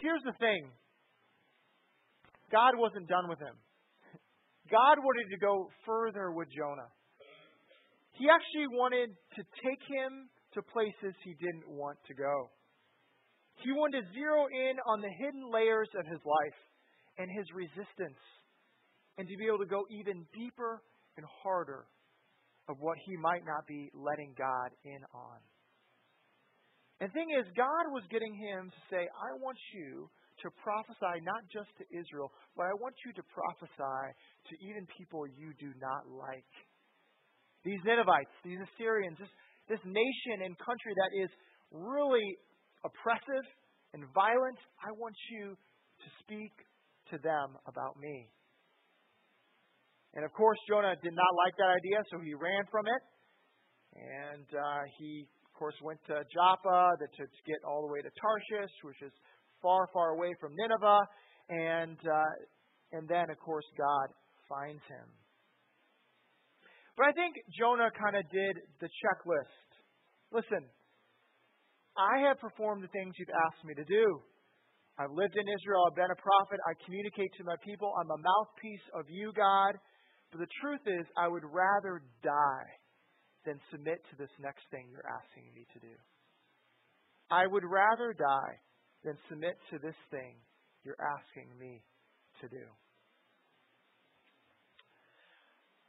Here's the thing God wasn't done with him. God wanted to go further with Jonah. He actually wanted to take him to places he didn't want to go. He wanted to zero in on the hidden layers of his life and his resistance, and to be able to go even deeper and harder of what he might not be letting God in on. And the thing is, God was getting him to say, I want you to prophesy not just to Israel, but I want you to prophesy to even people you do not like. These Ninevites, these Assyrians, this, this nation and country that is really oppressive and violent, I want you to speak to them about me. And of course, Jonah did not like that idea, so he ran from it. And uh, he, course, went to Joppa to, to get all the way to Tarshish, which is far, far away from Nineveh. And, uh, and then, of course, God finds him. But I think Jonah kind of did the checklist. Listen, I have performed the things you've asked me to do. I've lived in Israel. I've been a prophet. I communicate to my people. I'm a mouthpiece of you, God. But the truth is, I would rather die than submit to this next thing you're asking me to do. I would rather die than submit to this thing you're asking me to do.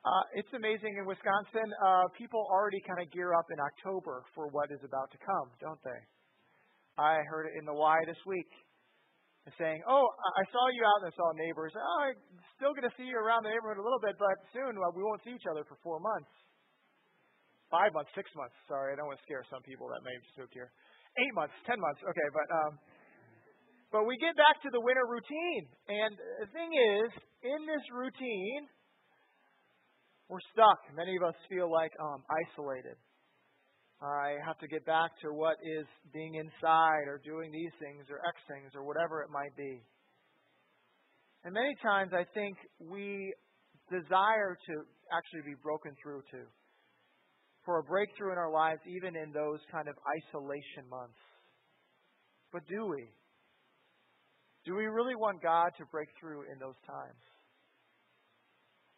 Uh, it's amazing in Wisconsin. Uh, people already kind of gear up in October for what is about to come, don't they? I heard it in the Y this week, saying, "Oh, I saw you out, and I saw neighbors. Oh, I'm still going to see you around the neighborhood a little bit, but soon well, we won't see each other for four months, five months, six months. Sorry, I don't want to scare some people that may have spooked here. Eight months, ten months. Okay, but um, but we get back to the winter routine. And the thing is, in this routine, we're stuck. Many of us feel like um, isolated. I have to get back to what is being inside or doing these things or X things or whatever it might be. And many times I think we desire to actually be broken through to. For a breakthrough in our lives, even in those kind of isolation months. But do we? Do we really want God to break through in those times?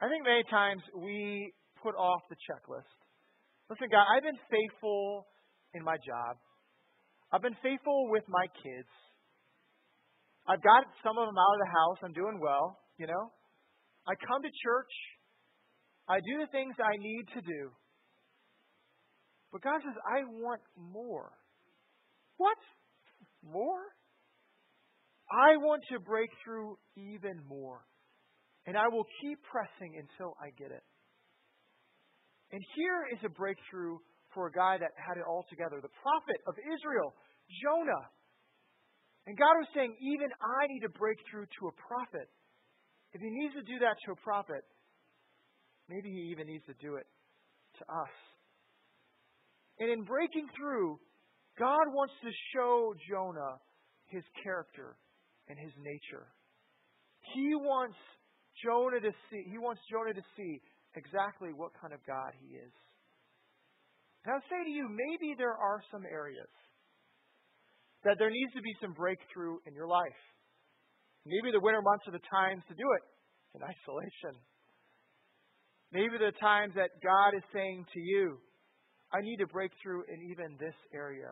I think many times we put off the checklist. Listen, God, I've been faithful in my job. I've been faithful with my kids. I've got some of them out of the house. I'm doing well, you know. I come to church. I do the things I need to do. But God says, I want more. What? More? I want to break through even more. And I will keep pressing until I get it. And here is a breakthrough for a guy that had it all together the prophet of Israel, Jonah. And God was saying, even I need to break through to a prophet. If he needs to do that to a prophet, maybe he even needs to do it to us. And in breaking through, God wants to show Jonah his character and his nature. He wants Jonah to see, he wants Jonah to see exactly what kind of God he is. And I'll say to you, maybe there are some areas that there needs to be some breakthrough in your life. Maybe the winter months are the times to do it in isolation. Maybe the times that God is saying to you, I need to break through in even this area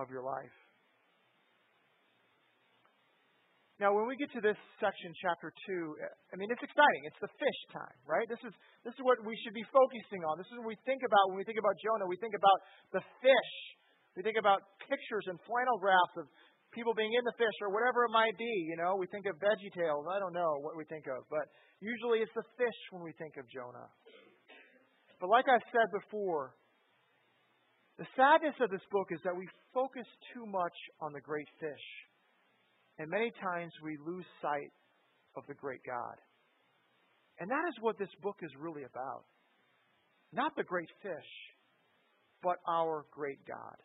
of your life. Now, when we get to this section, chapter 2, I mean, it's exciting. It's the fish time, right? This is, this is what we should be focusing on. This is what we think about when we think about Jonah. We think about the fish. We think about pictures and flannel graphs of people being in the fish or whatever it might be. You know, we think of Veggie Tales. I don't know what we think of. But usually it's the fish when we think of Jonah. But like I've said before, the sadness of this book is that we focus too much on the great fish and many times we lose sight of the great God. And that is what this book is really about. Not the great fish, but our great God.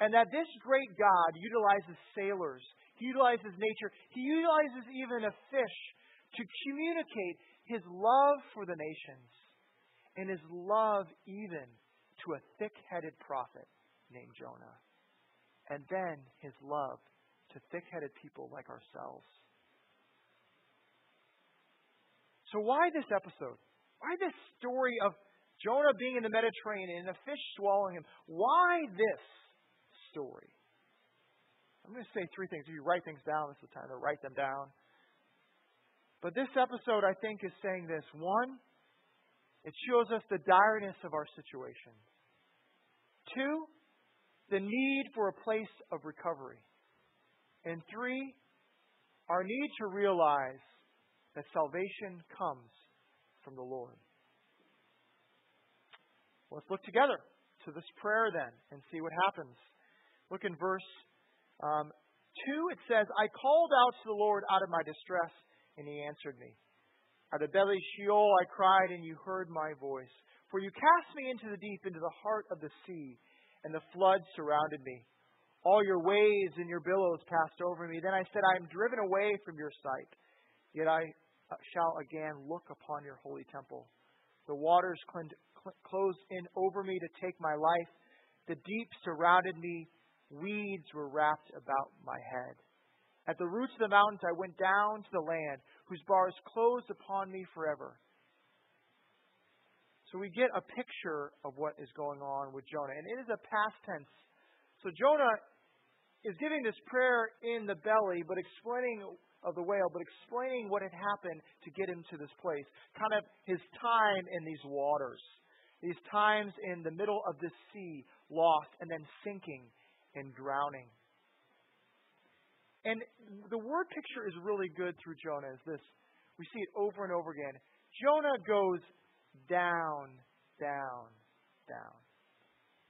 And that this great God utilizes sailors, he utilizes nature, he utilizes even a fish to communicate his love for the nations and his love even to a thick headed prophet named Jonah. And then his love to thick headed people like ourselves. So, why this episode? Why this story of Jonah being in the Mediterranean and a fish swallowing him? Why this story? I'm going to say three things. If you write things down, this is the time to write them down. But this episode, I think, is saying this. One, it shows us the direness of our situation. Two, the need for a place of recovery. And three, our need to realize that salvation comes from the Lord. Let's look together to this prayer then and see what happens. Look in verse um, 2. It says, I called out to the Lord out of my distress, and he answered me. Out of belly Sheol I cried, and you heard my voice. For you cast me into the deep, into the heart of the sea, and the flood surrounded me. All your waves and your billows passed over me. Then I said, I am driven away from your sight. Yet I uh, shall again look upon your holy temple. The waters closed in over me to take my life. The deep surrounded me. Weeds were wrapped about my head. At the roots of the mountains I went down to the land, whose bars closed upon me forever. So we get a picture of what is going on with Jonah. And it is a past tense. So Jonah is giving this prayer in the belly, but explaining of the whale, but explaining what had happened to get him to this place. Kind of his time in these waters. These times in the middle of this sea, lost, and then sinking and drowning. And the word picture is really good through Jonah is this. We see it over and over again. Jonah goes down, down, down.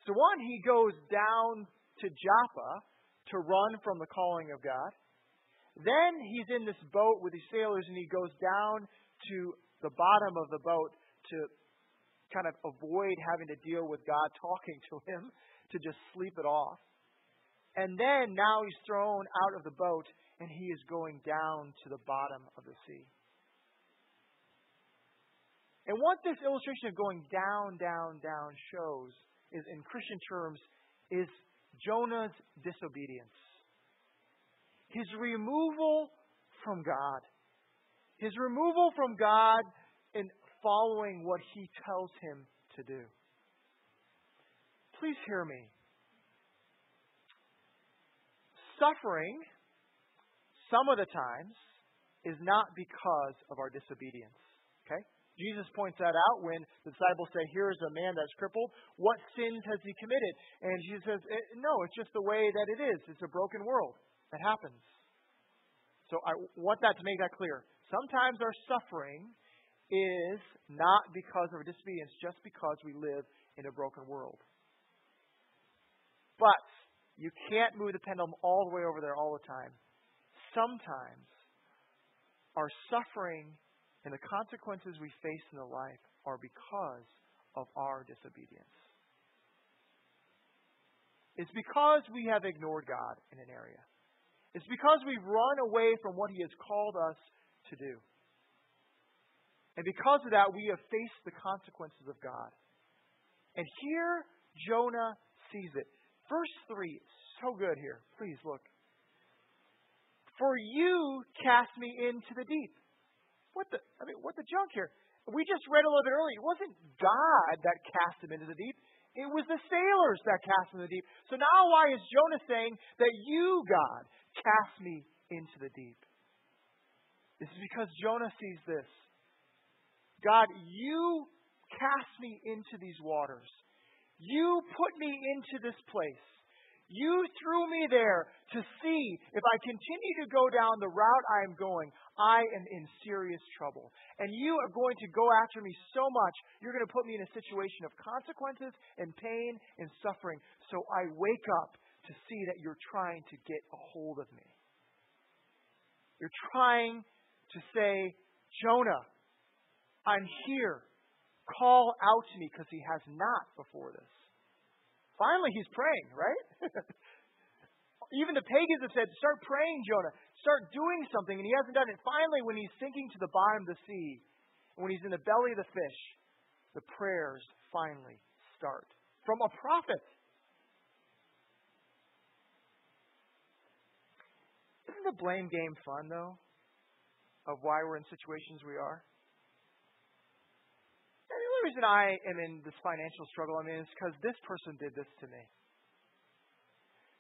So one, he goes down to Joppa to run from the calling of God. Then he's in this boat with these sailors and he goes down to the bottom of the boat to kind of avoid having to deal with God talking to him, to just sleep it off. And then now he's thrown out of the boat and he is going down to the bottom of the sea. And what this illustration of going down, down, down shows is, in Christian terms, is Jonah's disobedience. His removal from God. His removal from God in following what he tells him to do. Please hear me. Suffering, some of the times, is not because of our disobedience. Okay? Jesus points that out when the disciples say, Here is a man that's crippled. What sins has he committed? And Jesus says, eh, No, it's just the way that it is. It's a broken world. That happens. So I want that to make that clear. Sometimes our suffering is not because of our disobedience, just because we live in a broken world. But you can't move the pendulum all the way over there all the time. Sometimes our suffering and the consequences we face in the life are because of our disobedience. It's because we have ignored God in an area. It's because we've run away from what He has called us to do. And because of that, we have faced the consequences of God. And here, Jonah sees it. Verse 3, so good here. Please look. For you cast me into the deep. What the, I mean, what the junk here? We just read a little bit earlier. It wasn't God that cast him into the deep. It was the sailors that cast him into the deep. So now why is Jonah saying that you, God, cast me into the deep? This is because Jonah sees this. God, you cast me into these waters. You put me into this place. You threw me there to see if I continue to go down the route I am going, I am in serious trouble. And you are going to go after me so much, you're going to put me in a situation of consequences and pain and suffering. So I wake up to see that you're trying to get a hold of me. You're trying to say, Jonah, I'm here. Call out to me because he has not before this. Finally, he's praying, right? Even the pagans have said, Start praying, Jonah. Start doing something. And he hasn't done it. Finally, when he's sinking to the bottom of the sea, when he's in the belly of the fish, the prayers finally start from a prophet. Isn't the blame game fun, though, of why we're in situations we are? The only reason I am in this financial struggle, I mean, is because this person did this to me.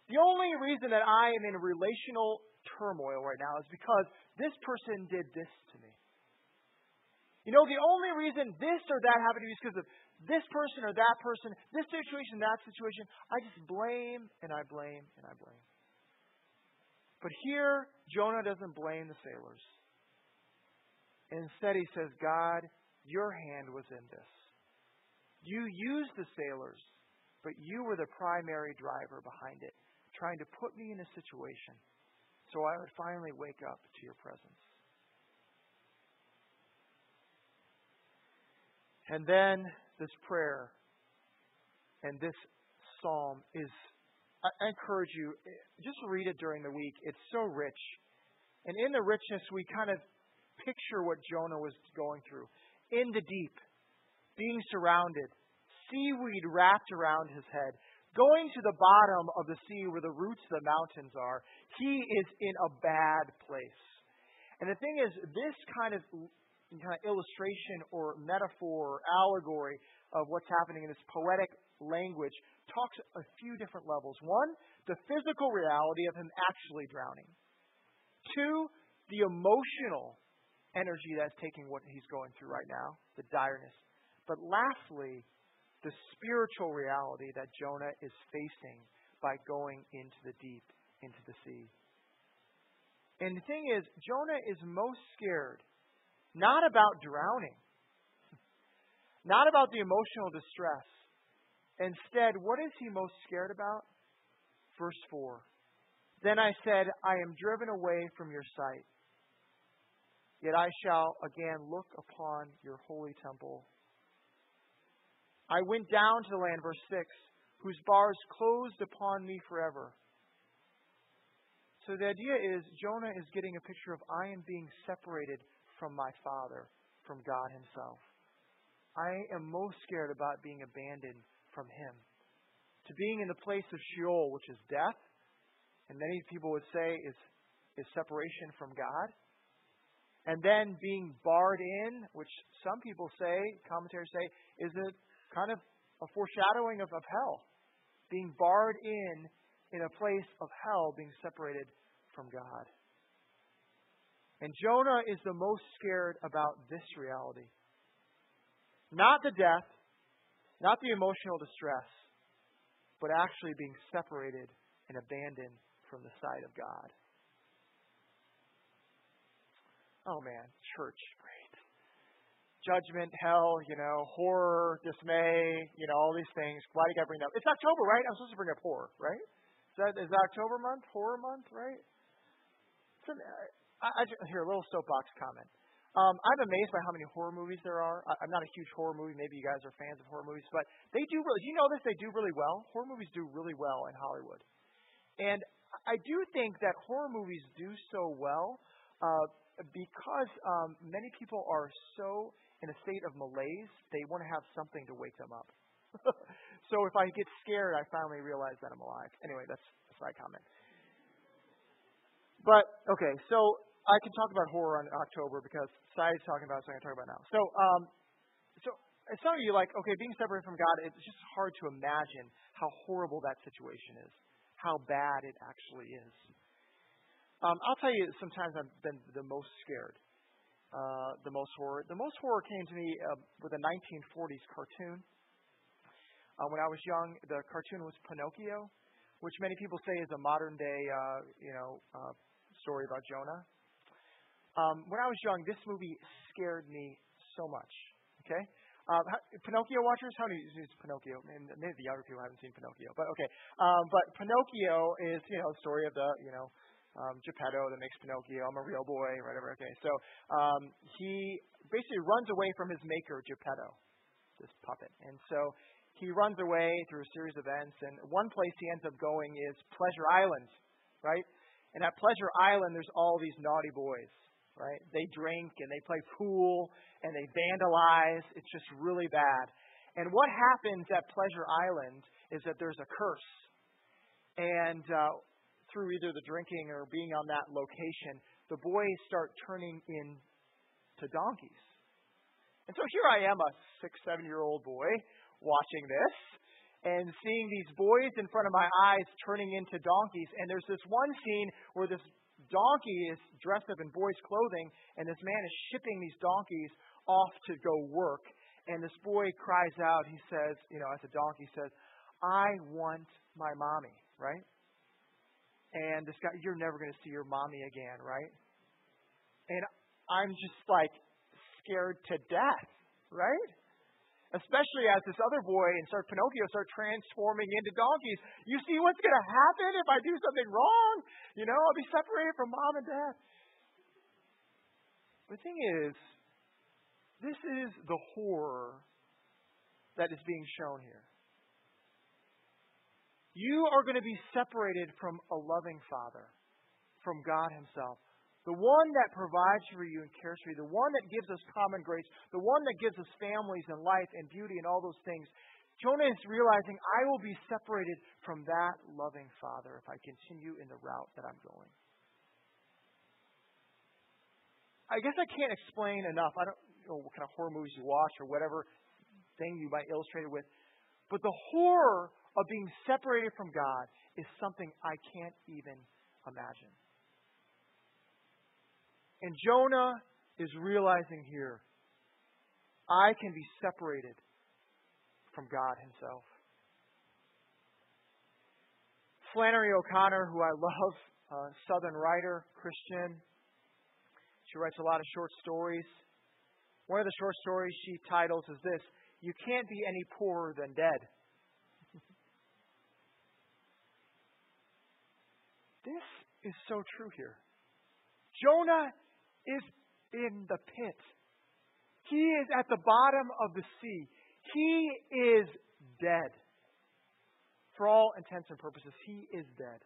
The only reason that I am in relational turmoil right now is because this person did this to me. You know, the only reason this or that happened to me is because of this person or that person, this situation, that situation. I just blame and I blame and I blame. But here, Jonah doesn't blame the sailors. Instead, he says, God, your hand was in this. You used the sailors, but you were the primary driver behind it, trying to put me in a situation so I would finally wake up to your presence. And then this prayer and this psalm is, I encourage you, eh, just read it during the week. It's so rich. And in the richness, we kind of picture what Jonah was going through. In the deep, being surrounded, seaweed wrapped around his head, going to the bottom of the sea where the roots of the mountains are. He is in a bad place. And the thing is, this kind of kind of illustration or metaphor or allegory of what's happening in this poetic language talks a few different levels. One, the physical reality of him actually drowning. Two, the emotional energy that's taking what he's going through right now, the direness. But lastly, the spiritual reality that Jonah is facing by going into the deep, into the sea. And the thing is, Jonah is most scared not about drowning, not about the emotional distress. Instead, what is he most scared about? Verse 4. Then I said, I am driven away from your sight. Yet I shall again look upon your holy temple. I went down to the land, verse 6, whose bars closed upon me forever. So the idea is Jonah is getting a picture of I am being separated from my Father, from God Himself. I am most scared about being abandoned from Him. To being in the place of Sheol, which is death, and many people would say is, is separation from God. And then being barred in, which some people say, commentators say, is a kind of a foreshadowing of, of hell. Being barred in in a place of hell, being separated from God. And Jonah is the most scared about this reality. Not the death, not the emotional distress, but actually being separated and abandoned from the sight of God. Oh man, church. Judgment, hell, you know, horror, dismay, you know, all these things. Why do you gotta bring that up? It's October, right? I'm supposed to bring up horror, right? Is that is that October month? Horror month, right? It's an, I, I, here, a little soapbox comment. Um, I'm amazed by how many horror movies there are. I, I'm not a huge horror movie. Maybe you guys are fans of horror movies, but they do really. Do you know this? They do really well. Horror movies do really well in Hollywood, and I do think that horror movies do so well uh, because um, many people are so in a state of malaise. They want to have something to wake them up. so if I get scared, I finally realize that I'm alive. Anyway, that's a side comment. But okay, so I can talk about horror in October because Sai's talking about it, so I can talk about it now. So, um, so some of you like, okay, being separated from God, it's just hard to imagine how horrible that situation is, how bad it actually is. Um, I'll tell you, sometimes I've been the most scared, the most horror. The most horror came to me uh, with a 1940s cartoon. Uh, when I was young, the cartoon was Pinocchio, which many people say is a modern day, uh, you know, uh, story about Jonah. Um, when I was young, this movie scared me so much. Okay, uh, Pinocchio watchers, how many use Pinocchio? And maybe the younger people haven't seen Pinocchio, but okay. Um, but Pinocchio is you know the story of the you know Geppetto that makes Pinocchio. I'm a real boy, whatever. Okay, so um, he basically runs away from his maker Geppetto, this puppet, and so he runs away through a series of events. And one place he ends up going is Pleasure Island, right? And at Pleasure Island, there's all these naughty boys right? They drink and they play pool and they vandalize. It's just really bad. And what happens at Pleasure Island is that there's a curse. And uh, through either the drinking or being on that location, the boys start turning into donkeys. And so here I am, a six, seven year old boy, watching this and seeing these boys in front of my eyes turning into donkeys. And there's this one scene where this donkey is dressed up in boy's clothing, and this man is shipping these donkeys off to go work. And this boy cries out, he says, you know, as a donkey says, I want my mommy, right? And this guy, you're never going to see your mommy again, right? And I'm just like scared to death, right? Especially as this other boy and start Pinocchio start transforming into donkeys. You see what's going to happen if I do something wrong? You know, I'll be separated from mom and dad. The thing is, this is the horror that is being shown here. You are going to be separated from a loving Father, from God Himself. The one that provides for you and cares for you, the one that gives us common grace, the one that gives us families and life and beauty and all those things. Jonah is realizing, I will be separated from that loving Father if I continue in the route that I'm going. I guess I can't explain enough. I don't know what kind of horror movies you watch or whatever thing you might illustrate it with. But the horror of being separated from God is something I can't even imagine. And Jonah is realizing here I can be separated from God Himself. Flannery O'Connor, who I love, a Southern writer, Christian, she writes a lot of short stories. One of the short stories she titles is this You Can't Be Any Poorer Than Dead. This is so true here. Jonah is in the pit. He is at the bottom of the sea. He is dead. For all intents and purposes, he is dead.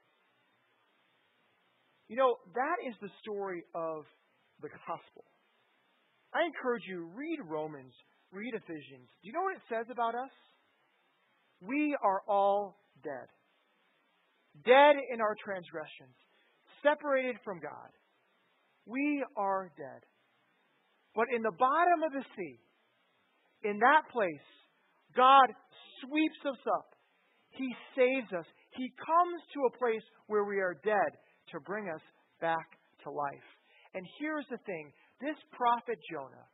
You know, that is the story of the gospel. I encourage you, read Romans, read Ephesians. Do you know what it says about us? We are all dead. Dead in our transgressions, separated from God. We are dead. But in the bottom of the sea, in that place, God sweeps us up. He saves us. He comes to a place where we are dead to bring us back to life. And here's the thing this prophet Jonah,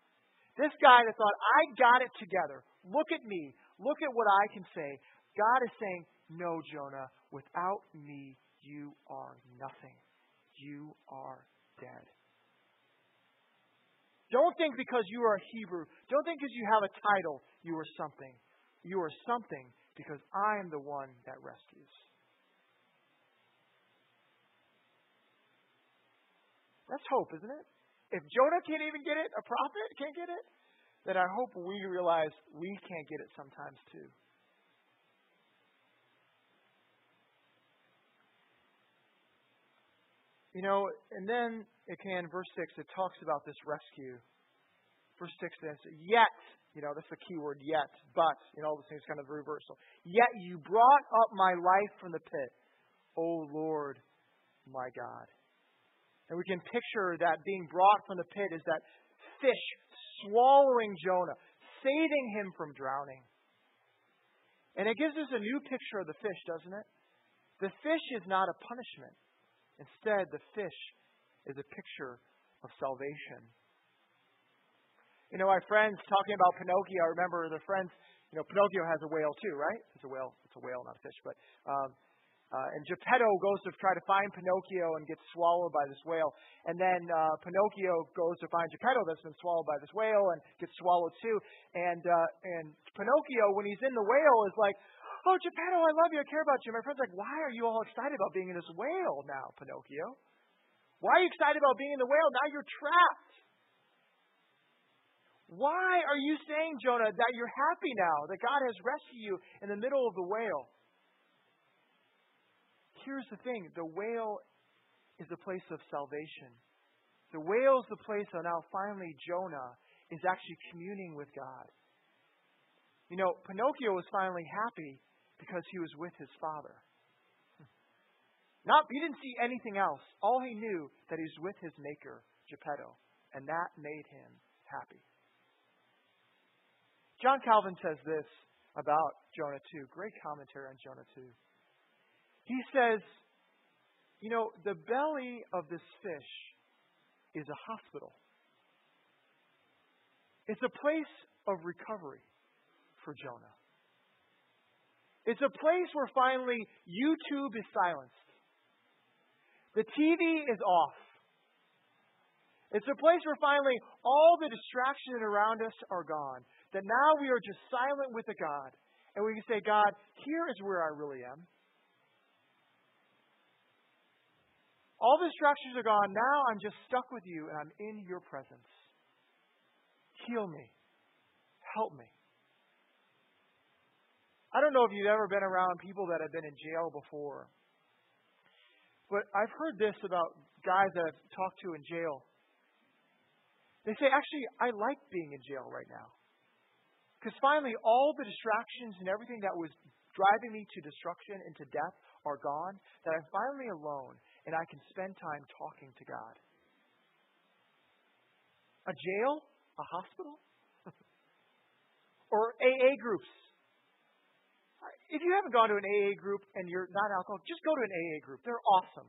this guy that thought, I got it together. Look at me. Look at what I can say. God is saying, No, Jonah, without me, you are nothing. You are dead. Don't think because you are a Hebrew, don't think because you have a title, you are something. You are something because I am the one that rescues. That's hope, isn't it? If Jonah can't even get it, a prophet can't get it, then I hope we realize we can't get it sometimes too. You know, and then again, verse 6, it talks about this rescue. Verse 6 says, Yet, you know, that's the key word, yet, but, you know, all those things kind of reversal. Yet you brought up my life from the pit, O Lord, my God. And we can picture that being brought from the pit is that fish swallowing Jonah, saving him from drowning. And it gives us a new picture of the fish, doesn't it? The fish is not a punishment. Instead, the fish is a picture of salvation. You know, my friends talking about Pinocchio, I remember the friends, you know, Pinocchio has a whale too, right? It's a whale. It's a whale, not a fish. But um, uh, and Geppetto goes to try to find Pinocchio and gets swallowed by this whale. And then uh, Pinocchio goes to find Geppetto that's been swallowed by this whale and gets swallowed too. And uh, and Pinocchio, when he's in the whale, is like, Oh, Geppetto, oh, I love you. I care about you. My friend's like, Why are you all excited about being in this whale now, Pinocchio? Why are you excited about being in the whale? Now you're trapped. Why are you saying, Jonah, that you're happy now, that God has rescued you in the middle of the whale? Here's the thing the whale is a place of salvation. The whale is the place where now finally Jonah is actually communing with God. You know, Pinocchio was finally happy because he was with his father. Not, he didn't see anything else. All he knew that he was with his maker, Geppetto, and that made him happy. John Calvin says this about Jonah 2. Great commentary on Jonah 2. He says, you know, the belly of this fish is a hospital. It's a place of recovery for Jonah. It's a place where finally YouTube is silenced. The TV is off. It's a place where finally all the distractions around us are gone. That now we are just silent with a God. And we can say, God, here is where I really am. All the distractions are gone. Now I'm just stuck with you and I'm in your presence. Heal me. Help me. I don't know if you've ever been around people that have been in jail before. But I've heard this about guys that I've talked to in jail. They say, actually, I like being in jail right now. Because finally, all the distractions and everything that was driving me to destruction and to death are gone, that I'm finally alone and I can spend time talking to God. A jail? A hospital? or AA groups? If you haven't gone to an AA group and you're not alcoholic, just go to an AA group. They're awesome.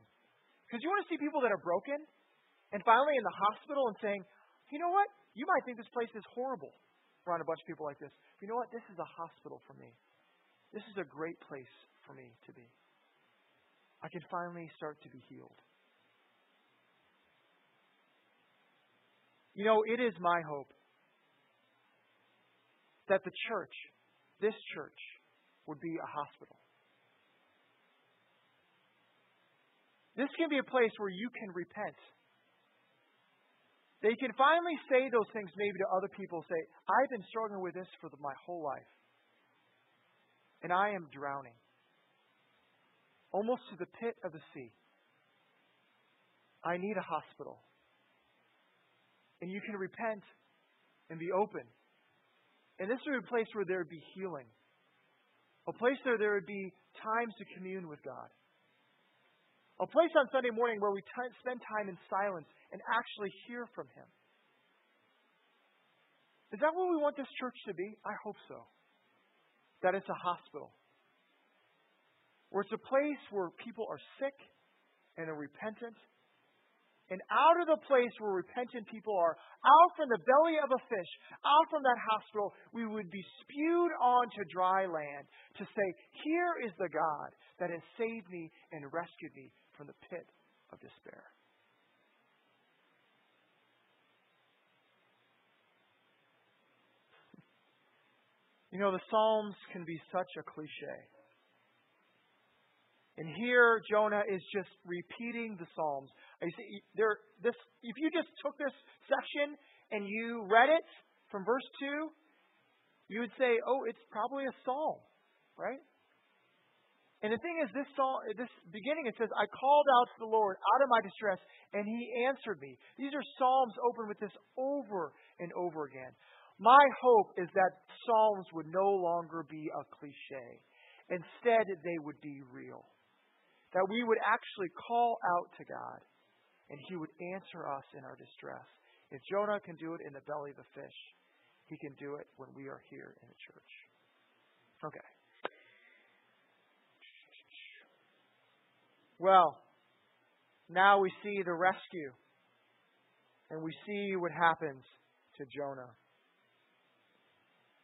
Because you want to see people that are broken and finally in the hospital and saying, you know what? You might think this place is horrible around a bunch of people like this. But you know what? This is a hospital for me. This is a great place for me to be. I can finally start to be healed. You know, it is my hope that the church, this church, would be a hospital. This can be a place where you can repent. They can finally say those things maybe to other people. Say, I've been struggling with this for my whole life. And I am drowning. Almost to the pit of the sea. I need a hospital. And you can repent and be open. And this would be a place where there would be healing. A place where there would be times to commune with God. A place on Sunday morning where we t- spend time in silence and actually hear from Him. Is that what we want this church to be? I hope so. That it's a hospital. Where it's a place where people are sick and are repentant and out of the place where repentant people are, out from the belly of a fish, out from that hospital, we would be spewed onto dry land to say, Here is the God that has saved me and rescued me from the pit of despair. You know, the Psalms can be such a cliche. And here, Jonah is just repeating the Psalms. There, this, if you just took this section and you read it from verse 2, you would say, oh, it's probably a psalm, right? And the thing is, this psalm, this beginning, it says, I called out to the Lord out of my distress, and he answered me. These are psalms open with this over and over again. My hope is that psalms would no longer be a cliche. Instead, they would be real. That we would actually call out to God and he would answer us in our distress. If Jonah can do it in the belly of a fish, he can do it when we are here in the church. Okay. Well, now we see the rescue. And we see what happens to Jonah.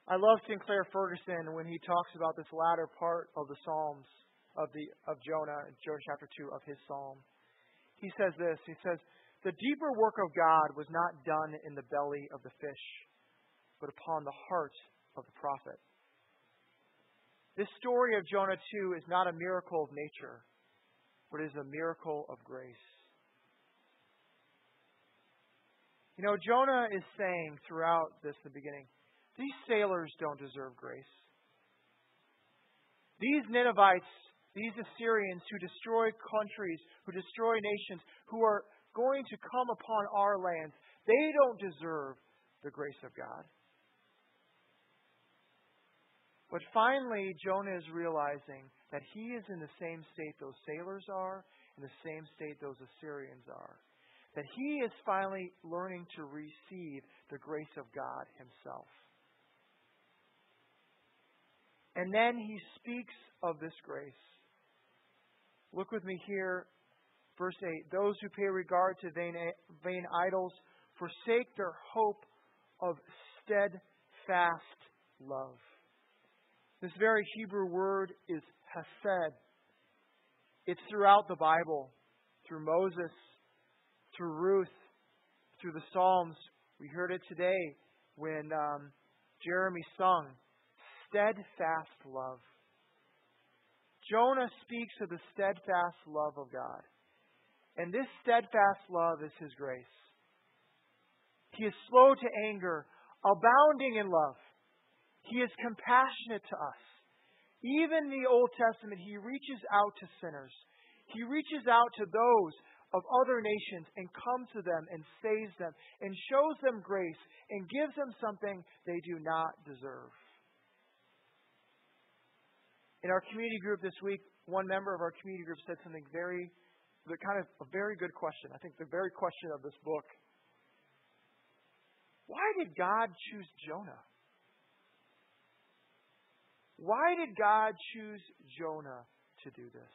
I love Sinclair Ferguson when he talks about this latter part of the Psalms of the of Jonah, Jonah chapter two of his psalm. He says this. He says, "The deeper work of God was not done in the belly of the fish, but upon the heart of the prophet." This story of Jonah 2 is not a miracle of nature, but is a miracle of grace. You know, Jonah is saying throughout this, the beginning, these sailors don't deserve grace. These Ninevites these Assyrians who destroy countries, who destroy nations, who are going to come upon our lands, they don't deserve the grace of God. But finally, Jonah is realizing that he is in the same state those sailors are, in the same state those Assyrians are. That he is finally learning to receive the grace of God himself. And then he speaks of this grace. Look with me here, verse 8. Those who pay regard to vain, vain idols forsake their hope of steadfast love. This very Hebrew word is hesed. It's throughout the Bible, through Moses, through Ruth, through the Psalms. We heard it today when um, Jeremy sung, steadfast love. Jonah speaks of the steadfast love of God. And this steadfast love is His grace. He is slow to anger, abounding in love. He is compassionate to us. Even in the Old Testament, He reaches out to sinners. He reaches out to those of other nations and comes to them and saves them and shows them grace and gives them something they do not deserve. In our community group this week, one member of our community group said something very, kind of a very good question. I think the very question of this book. Why did God choose Jonah? Why did God choose Jonah to do this?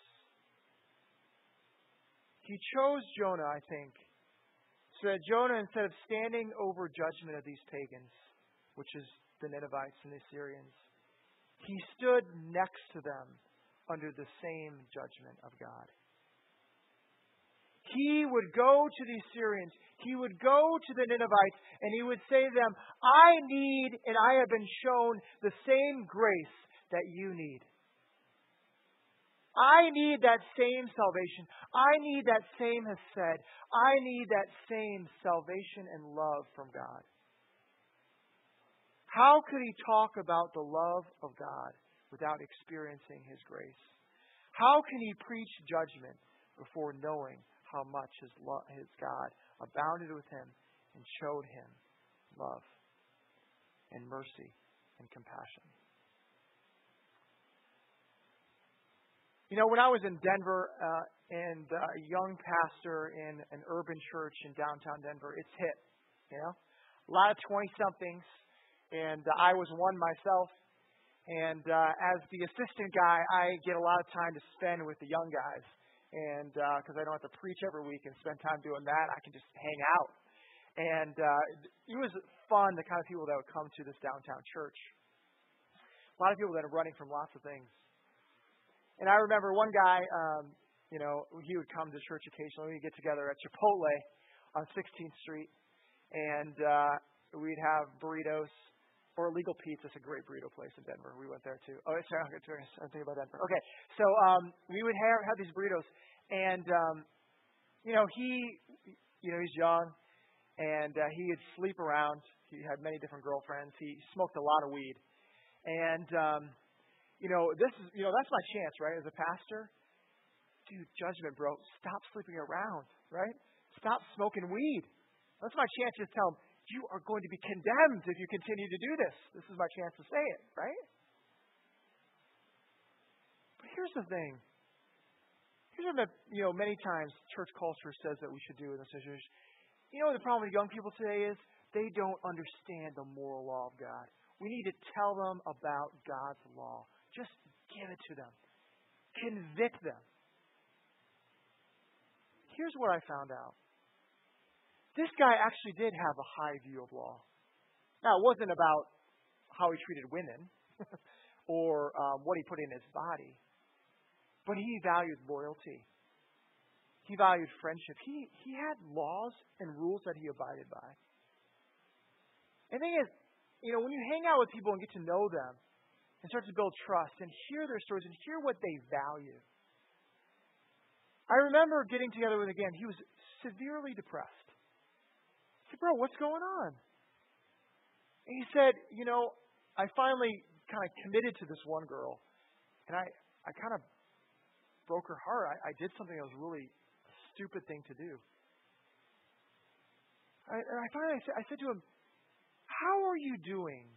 He chose Jonah, I think, so that Jonah, instead of standing over judgment of these pagans, which is the Ninevites and the Assyrians, he stood next to them under the same judgment of God. He would go to the Assyrians, he would go to the Ninevites, and he would say to them, I need and I have been shown the same grace that you need. I need that same salvation. I need that same hesed. I need that same salvation and love from God. How could he talk about the love of God without experiencing his grace? How can he preach judgment before knowing how much his, love, his God abounded with him and showed him love and mercy and compassion? You know, when I was in Denver uh, and uh, a young pastor in an urban church in downtown Denver, it's hit. You know, a lot of twenty somethings and uh, I was one myself. And uh, as the assistant guy, I get a lot of time to spend with the young guys, and because uh, I don't have to preach every week and spend time doing that, I can just hang out. And uh, it was fun, the kind of people that would come to this downtown church. A lot of people that are running from lots of things. And I remember one guy, um, you know, he would come to church occasionally. We'd get together at Chipotle on 16th Street, and uh, we'd have burritos or Illegal Pete's is a great burrito place in Denver. We went there too. Oh, sorry, I'm thinking about Denver. Okay, so um, we would have, have these burritos, and um, you know he, you know he's young, and uh, he would sleep around. He had many different girlfriends. He smoked a lot of weed, and um, you know this is you know that's my chance, right? As a pastor, dude, judgment, bro. Stop sleeping around, right? Stop smoking weed. That's my chance to tell him you are going to be condemned if you continue to do this. This is my chance to say it, right? But here's the thing. Here's what, you know, many times church culture says that we should do in this situation. You know the problem with young people today is? They don't understand the moral law of God. We need to tell them about God's law. Just give it to them. Convict them. Here's what I found out this guy actually did have a high view of law. Now, it wasn't about how he treated women or um, what he put in his body, but he valued loyalty. He valued friendship. He, he had laws and rules that he abided by. And the thing is, you know, when you hang out with people and get to know them and start to build trust and hear their stories and hear what they value. I remember getting together with again, he was severely depressed Bro, what's going on? And he said, You know, I finally kind of committed to this one girl, and I, I kind of broke her heart. I, I did something that was really a stupid thing to do. I, and I finally I said, I said to him, How are you doing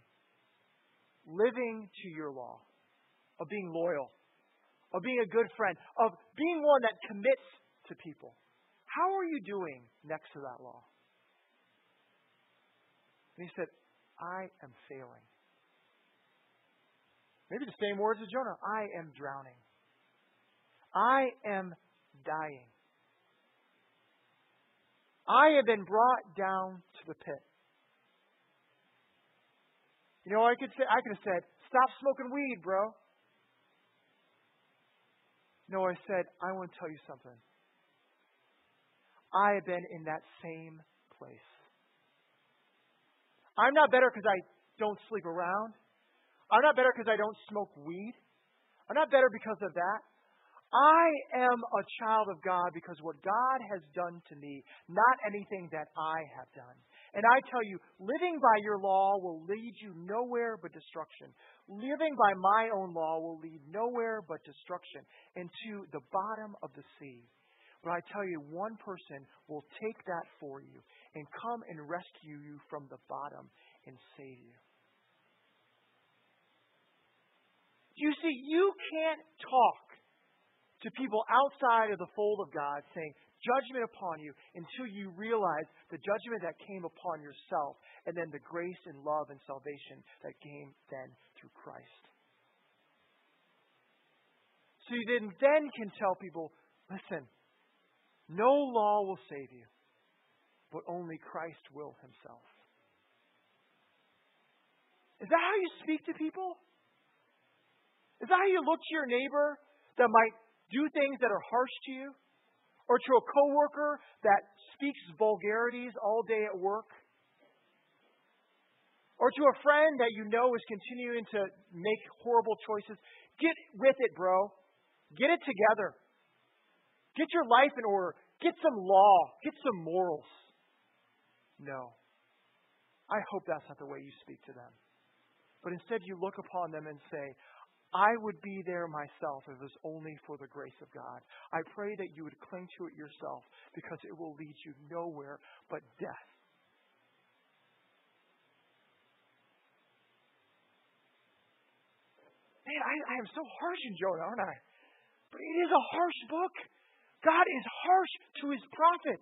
living to your law, of being loyal, of being a good friend, of being one that commits to people, How are you doing next to that law? And he said, I am failing. Maybe the same words as Jonah I am drowning. I am dying. I have been brought down to the pit. You know, I could say I could have said, "Stop smoking weed, bro." No, I said, "I want to tell you something. I have been in that same place. I'm not better because I don't sleep around. I'm not better because I don't smoke weed. I'm not better because of that. I am a child of God because what God has done to me, not anything that I have done. And I tell you, living by your law will lead you nowhere but destruction. Living by my own law will lead nowhere but destruction into the bottom of the sea. But I tell you, one person will take that for you and come and rescue you from the bottom and save you. You see, you can't talk to people outside of the fold of God saying, judgment upon you until you realize the judgment that came upon yourself and then the grace and love and salvation that came then through Christ. So you then, then can tell people, listen, no law will save you, but only Christ will himself. Is that how you speak to people? Is that how you look to your neighbor that might do things that are harsh to you? Or to a coworker that speaks vulgarities all day at work? Or to a friend that you know is continuing to make horrible choices? Get with it, bro. Get it together. Get your life in order. Get some law. Get some morals. No. I hope that's not the way you speak to them. But instead, you look upon them and say, I would be there myself if it was only for the grace of God. I pray that you would cling to it yourself because it will lead you nowhere but death. Man, I, I am so harsh in Jonah, aren't I? But it is a harsh book. God is harsh to his prophet.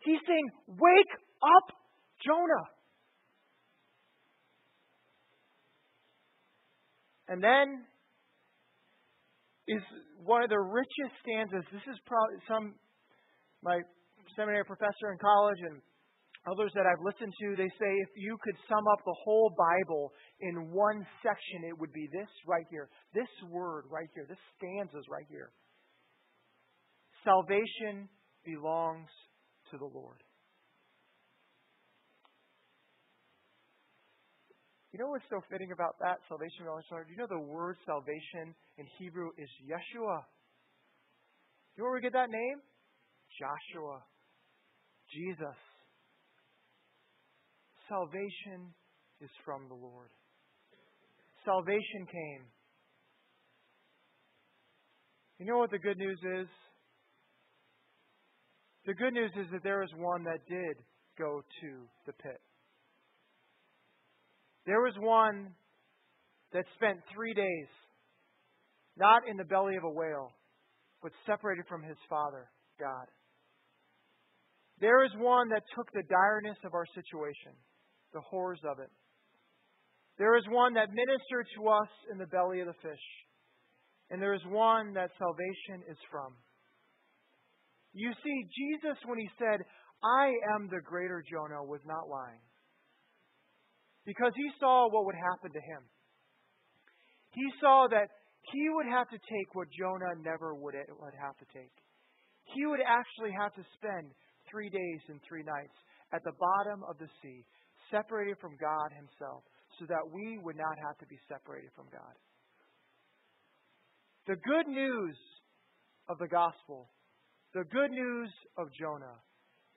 He's saying, Wake up, Jonah. And then is one of the richest stanzas. This is probably some my seminary professor in college and others that I've listened to, they say if you could sum up the whole Bible in one section, it would be this right here. This word right here. This stanzas right here. Salvation belongs to the Lord. You know what's so fitting about that? Salvation belongs to the Lord. You know the word salvation in Hebrew is Yeshua. You know where we get that name? Joshua. Jesus. Salvation is from the Lord. Salvation came. You know what the good news is? The good news is that there is one that did go to the pit. There was one that spent three days not in the belly of a whale, but separated from his Father, God. There is one that took the direness of our situation, the horrors of it. There is one that ministered to us in the belly of the fish. And there is one that salvation is from. You see, Jesus, when he said, I am the greater Jonah, was not lying because he saw what would happen to him. He saw that he would have to take what Jonah never would, would have to take. He would actually have to spend three days and three nights at the bottom of the sea, separated from God Himself, so that we would not have to be separated from God. The good news of the gospel, the good news of Jonah,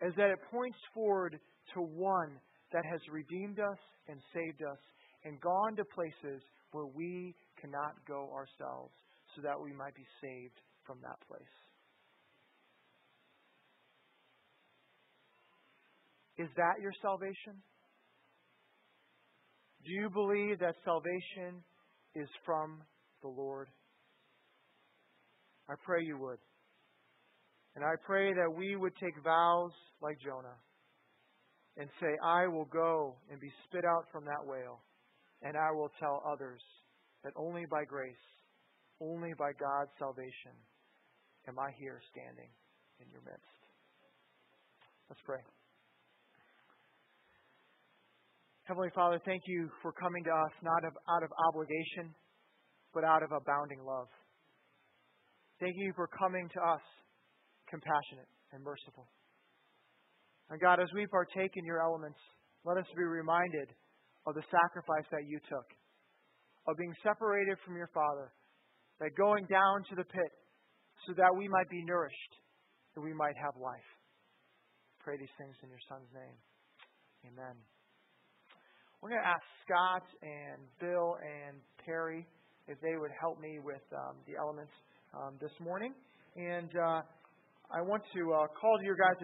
is that it points forward to one that has redeemed us and saved us and gone to places where we cannot go ourselves so that we might be saved from that place. Is that your salvation? Do you believe that salvation is from the Lord? I pray you would. And I pray that we would take vows like Jonah and say, I will go and be spit out from that whale, and I will tell others that only by grace, only by God's salvation, am I here standing in your midst. Let's pray. Heavenly Father, thank you for coming to us not out of obligation, but out of abounding love. Thank you for coming to us compassionate and merciful. And God, as we partake in your elements, let us be reminded of the sacrifice that you took, of being separated from your Father, that going down to the pit so that we might be nourished, that we might have life. Pray these things in your Son's name. Amen. We're going to ask Scott and Bill and Terry if they would help me with um, the elements um, this morning. And uh, I want to uh, call to your guys'